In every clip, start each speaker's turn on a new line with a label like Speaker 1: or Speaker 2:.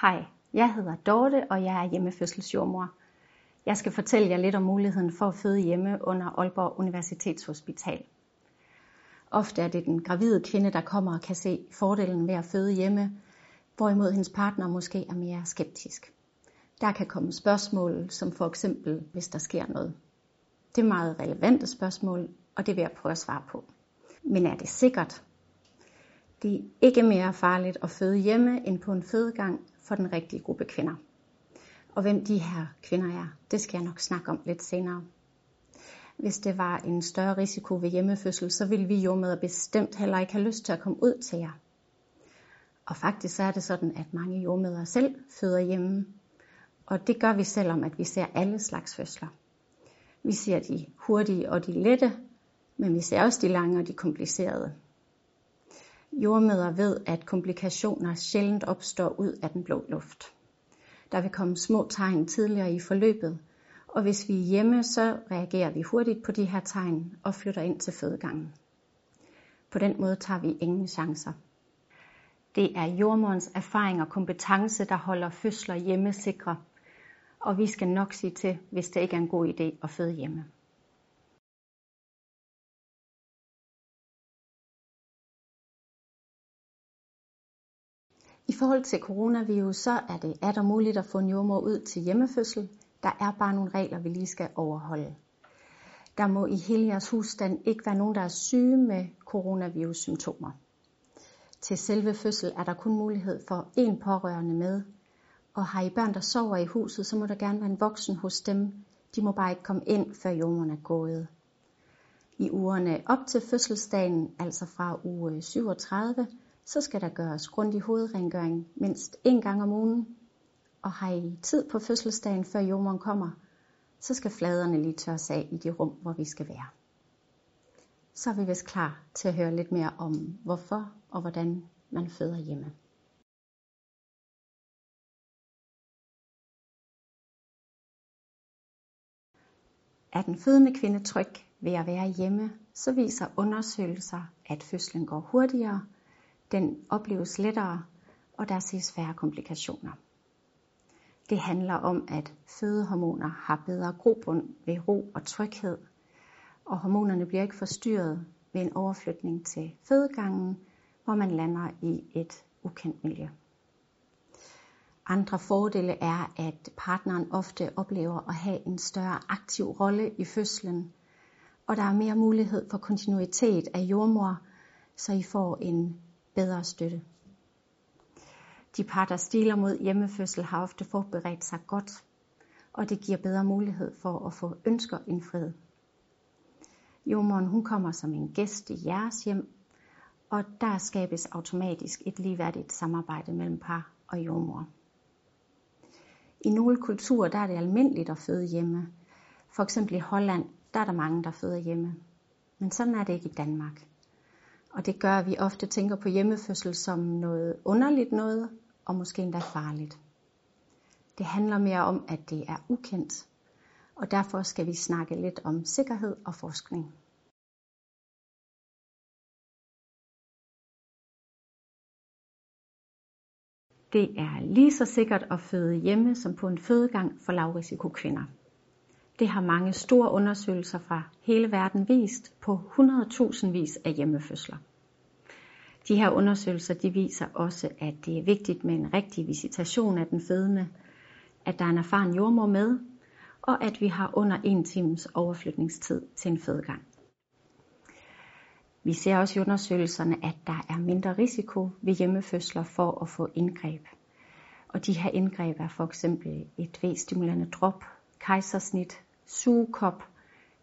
Speaker 1: Hej, jeg hedder Dorte, og jeg er hjemmefødselsjordmor. Jeg skal fortælle jer lidt om muligheden for at føde hjemme under Aalborg Universitetshospital. Ofte er det den gravide kvinde, der kommer og kan se fordelen ved at føde hjemme, hvorimod hendes partner måske er mere skeptisk. Der kan komme spørgsmål, som for eksempel, hvis der sker noget. Det er meget relevante spørgsmål, og det vil jeg prøve at svare på. Men er det sikkert? Det er ikke mere farligt at føde hjemme end på en fødegang for den rigtige gruppe kvinder. Og hvem de her kvinder er, det skal jeg nok snakke om lidt senere. Hvis det var en større risiko ved hjemmefødsel, så ville vi jo med bestemt heller ikke have lyst til at komme ud til jer. Og faktisk så er det sådan, at mange jordmødre selv føder hjemme. Og det gør vi selvom, at vi ser alle slags fødsler. Vi ser de hurtige og de lette, men vi ser også de lange og de komplicerede. Jordmøder ved, at komplikationer sjældent opstår ud af den blå luft. Der vil komme små tegn tidligere i forløbet, og hvis vi er hjemme, så reagerer vi hurtigt på de her tegn og flytter ind til fødegangen. På den måde tager vi ingen chancer. Det er jordmorens erfaring og kompetence, der holder fødsler hjemme sikre, og vi skal nok sige til, hvis det ikke er en god idé at føde hjemme. I forhold til coronavirus, så er det er der muligt at få en jordmor ud til hjemmefødsel. Der er bare nogle regler, vi lige skal overholde. Der må i hele jeres husstand ikke være nogen, der er syge med coronavirus symptomer. Til selve fødsel er der kun mulighed for én pårørende med. Og har I børn, der sover i huset, så må der gerne være en voksen hos dem. De må bare ikke komme ind, før jordmoren er gået. I ugerne op til fødselsdagen, altså fra uge 37, så skal der gøres grundig hovedrengøring mindst en gang om ugen. Og har I tid på fødselsdagen, før jordmoren kommer, så skal fladerne lige tørres af i de rum, hvor vi skal være. Så er vi vist klar til at høre lidt mere om, hvorfor og hvordan man føder hjemme. Er den fødende kvinde tryg ved at være hjemme, så viser undersøgelser, at fødslen går hurtigere, den opleves lettere, og der ses færre komplikationer. Det handler om, at fødehormoner har bedre grobund ved ro og tryghed, og hormonerne bliver ikke forstyrret ved en overflytning til fødegangen, hvor man lander i et ukendt miljø. Andre fordele er, at partneren ofte oplever at have en større aktiv rolle i fødslen, og der er mere mulighed for kontinuitet af jordmor, så I får en bedre støtte. De par, der stiler mod hjemmefødsel, har ofte forberedt sig godt, og det giver bedre mulighed for at få ønsker indfriet. Jordmoren hun kommer som en gæst i jeres hjem, og der skabes automatisk et ligeværdigt samarbejde mellem par og jordmor. I nogle kulturer der er det almindeligt at føde hjemme. For eksempel i Holland, der er der mange, der føder hjemme. Men sådan er det ikke i Danmark. Og det gør, at vi ofte tænker på hjemmefødsel som noget underligt noget, og måske endda farligt. Det handler mere om, at det er ukendt, og derfor skal vi snakke lidt om sikkerhed og forskning. Det er lige så sikkert at føde hjemme som på en fødegang for lavrisikokvinder. Det har mange store undersøgelser fra hele verden vist på 100.000 vis af hjemmefødsler. De her undersøgelser de viser også, at det er vigtigt med en rigtig visitation af den fødende, at der er en erfaren jordmor med, og at vi har under en times overflytningstid til en fødegang. Vi ser også i undersøgelserne, at der er mindre risiko ved hjemmefødsler for at få indgreb. Og de her indgreb er for eksempel et V-stimulerende drop, kejsersnit, sugekop,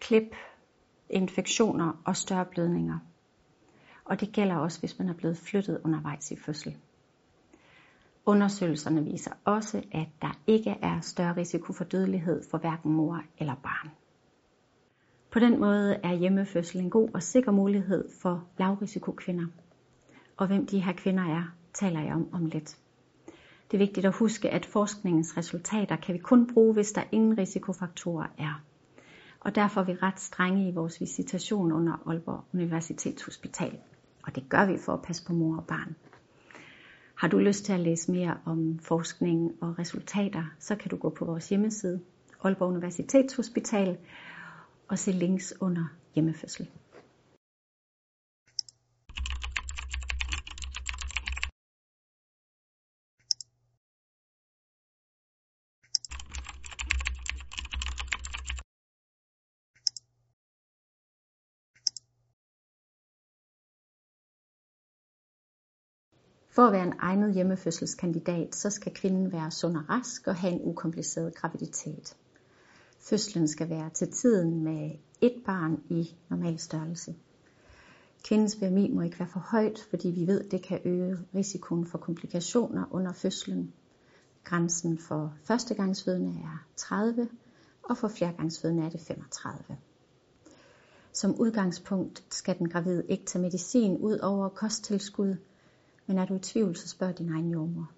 Speaker 1: klip, infektioner og større blødninger. Og det gælder også, hvis man er blevet flyttet undervejs i fødsel. Undersøgelserne viser også, at der ikke er større risiko for dødelighed for hverken mor eller barn. På den måde er hjemmefødsel en god og sikker mulighed for lavrisikokvinder. Og hvem de her kvinder er, taler jeg om om lidt. Det er vigtigt at huske, at forskningens resultater kan vi kun bruge, hvis der ingen risikofaktorer er. Og derfor er vi ret strenge i vores visitation under Aalborg Universitetshospital. Og det gør vi for at passe på mor og barn. Har du lyst til at læse mere om forskning og resultater, så kan du gå på vores hjemmeside, Aalborg Universitetshospital, og se links under hjemmefødsel. For at være en egnet hjemmefødselskandidat, så skal kvinden være sund og rask og have en ukompliceret graviditet. Fødslen skal være til tiden med et barn i normal størrelse. Kvindens BMI må ikke være for højt, fordi vi ved, at det kan øge risikoen for komplikationer under fødslen. Grænsen for førstegangsfødende er 30, og for flergangsfødende er det 35. Som udgangspunkt skal den gravide ikke tage medicin ud over kosttilskud, men er du i tvivl, så spørg din egen jordmor.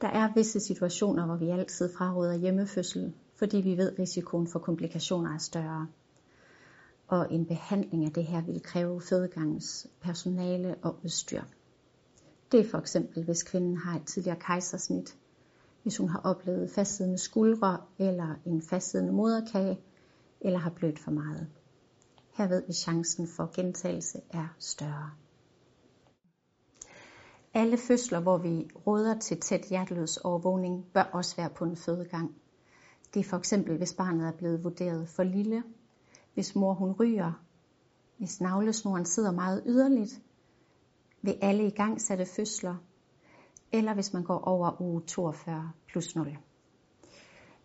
Speaker 1: Der er visse situationer, hvor vi altid fraråder hjemmefødsel, fordi vi ved, at risikoen for komplikationer er større. Og en behandling af det her vil kræve fødegangens personale og udstyr. Det er for eksempel, hvis kvinden har et tidligere kejsersnit, hvis hun har oplevet fastsiddende skuldre eller en fastsiddende moderkage, eller har blødt for meget. Her ved vi, at chancen for gentagelse er større. Alle fødsler, hvor vi råder til tæt hjertelødsovervågning, bør også være på en fødegang. Det er for eksempel, hvis barnet er blevet vurderet for lille, hvis mor hun ryger, hvis navlesnoren sidder meget yderligt, ved alle igangsatte fødsler, eller hvis man går over uge 42 plus 0.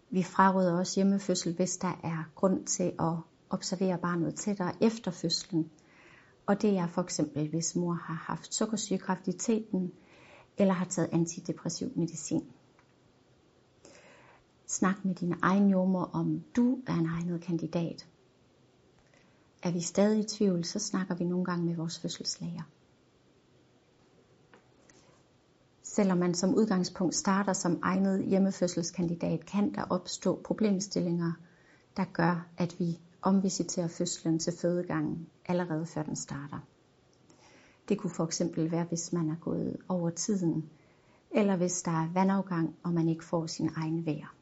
Speaker 1: Vi fraråder også hjemmefødsel, hvis der er grund til at observere barnet tættere efter fødslen, og det er for eksempel, hvis mor har haft sukkersyge graviditeten, eller har taget antidepressiv medicin. Snak med din egen jordmor, om du er en egnet kandidat. Er vi stadig i tvivl, så snakker vi nogle gange med vores fødselslæger. Selvom man som udgangspunkt starter som egnet hjemmefødselskandidat, kan der opstå problemstillinger, der gør, at vi omvisitere fødslen til fødegangen allerede før den starter. Det kunne for eksempel være, hvis man er gået over tiden, eller hvis der er vandafgang, og man ikke får sin egen vejr.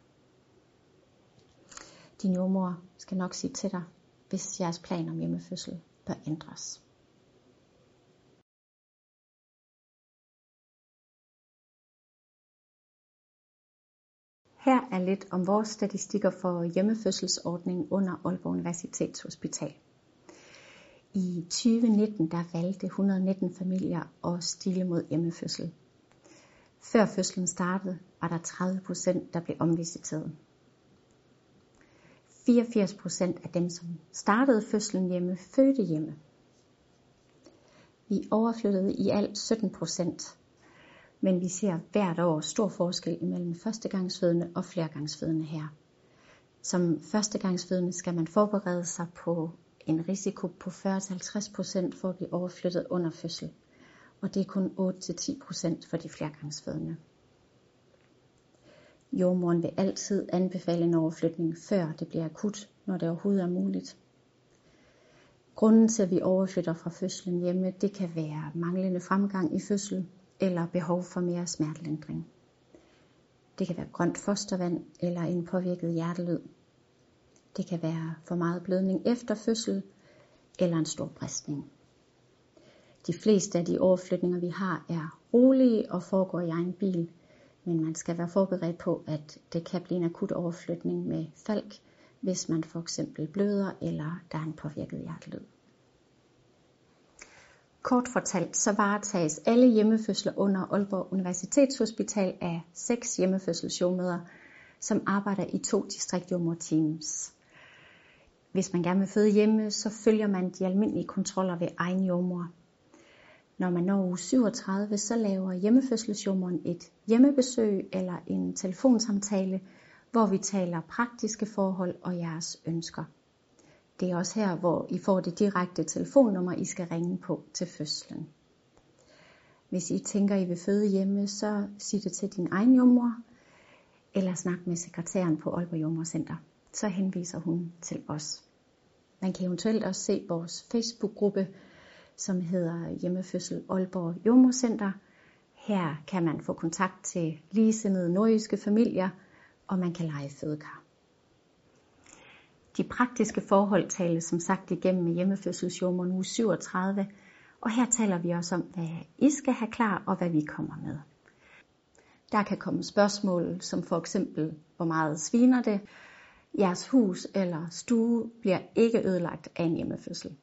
Speaker 1: Din jordmor skal nok sige til dig, hvis jeres plan om hjemmefødsel bør ændres. Her er lidt om vores statistikker for hjemmefødselsordningen under Aalborg Universitetshospital. I 2019 der valgte 119 familier at stille mod hjemmefødsel. Før fødslen startede, var der 30 procent, der blev omvisiteret. 84 procent af dem, som startede fødslen hjemme, fødte hjemme. Vi overflyttede i alt 17 procent men vi ser hvert år stor forskel imellem førstegangsfødende og flergangsfødende her. Som førstegangsfødende skal man forberede sig på en risiko på 40-50% for at blive overflyttet under fødsel, og det er kun 8-10% for de flergangsfødende. Jordmoren vil altid anbefale en overflytning, før det bliver akut, når det overhovedet er muligt. Grunden til, at vi overflytter fra fødslen hjemme, det kan være manglende fremgang i fødsel, eller behov for mere smertelindring. Det kan være grønt fostervand eller en påvirket hjertelyd. Det kan være for meget blødning efter fødsel eller en stor bristning. De fleste af de overflytninger, vi har, er rolige og foregår i egen bil, men man skal være forberedt på, at det kan blive en akut overflytning med falk, hvis man for eksempel bløder eller der er en påvirket hjertelyd. Kort fortalt så varetages alle hjemmefødsler under Aalborg Universitetshospital af seks hjemmefødselsjordmøder, som arbejder i to distriktjordmor-teams. Hvis man gerne vil føde hjemme, så følger man de almindelige kontroller ved egen jordmor. Når man når uge 37, så laver hjemmefødselsjordmoren et hjemmebesøg eller en telefonsamtale, hvor vi taler praktiske forhold og jeres ønsker. Det er også her, hvor I får det direkte telefonnummer, I skal ringe på til fødslen. Hvis I tænker, I vil føde hjemme, så sig det til din egen jordmor, eller snak med sekretæren på Aalborg Jordmorcenter. Så henviser hun til os. Man kan eventuelt også se vores Facebook-gruppe, som hedder Hjemmefødsel Aalborg Jordmorcenter. Her kan man få kontakt til ligesindede nordiske familier, og man kan lege fødekar. De praktiske forhold tales som sagt igennem med hjemmefødselsjordmor nu 37, og her taler vi også om, hvad I skal have klar, og hvad vi kommer med. Der kan komme spørgsmål som for eksempel, hvor meget sviner det? Jeres hus eller stue bliver ikke ødelagt af en hjemmefødsel.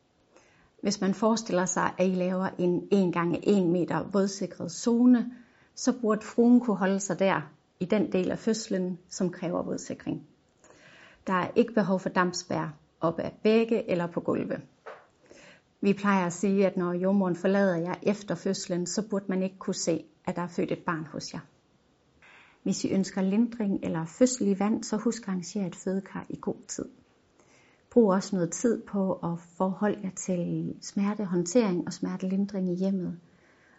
Speaker 1: Hvis man forestiller sig, at I laver en 1 gange 1 meter vådsikret zone, så burde fruen kunne holde sig der i den del af fødslen, som kræver vådsikring. Der er ikke behov for dampspær op ad vægge eller på gulve. Vi plejer at sige, at når jordmoren forlader jer efter fødslen, så burde man ikke kunne se, at der er født et barn hos jer. Hvis I ønsker lindring eller fødsel i vand, så husk at arrangere et fødekar i god tid. Brug også noget tid på at forholde jer til smertehåndtering og smertelindring i hjemmet.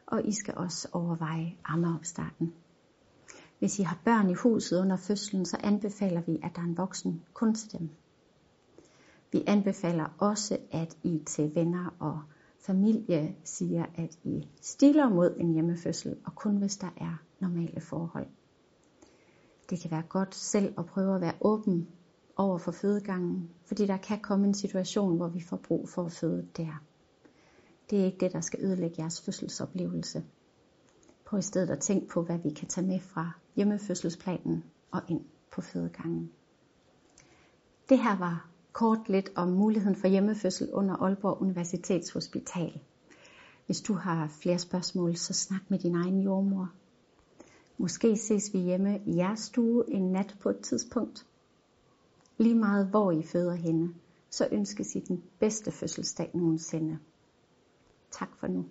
Speaker 1: Og I skal også overveje ammeopstarten. Hvis I har børn i huset under fødslen, så anbefaler vi, at der er en voksen kun til dem. Vi anbefaler også, at I til venner og familie siger, at I stiller mod en hjemmefødsel, og kun hvis der er normale forhold. Det kan være godt selv at prøve at være åben over for fødegangen, fordi der kan komme en situation, hvor vi får brug for at føde der. Det er ikke det, der skal ødelægge jeres fødselsoplevelse på i stedet at tænke på, hvad vi kan tage med fra hjemmefødselsplanen og ind på fødegangen. Det her var kort lidt om muligheden for hjemmefødsel under Aalborg Universitetshospital. Hvis du har flere spørgsmål, så snak med din egen jordmor. Måske ses vi hjemme i jeres stue en nat på et tidspunkt. Lige meget hvor I føder hende, så ønskes I den bedste fødselsdag nogensinde. Tak for nu.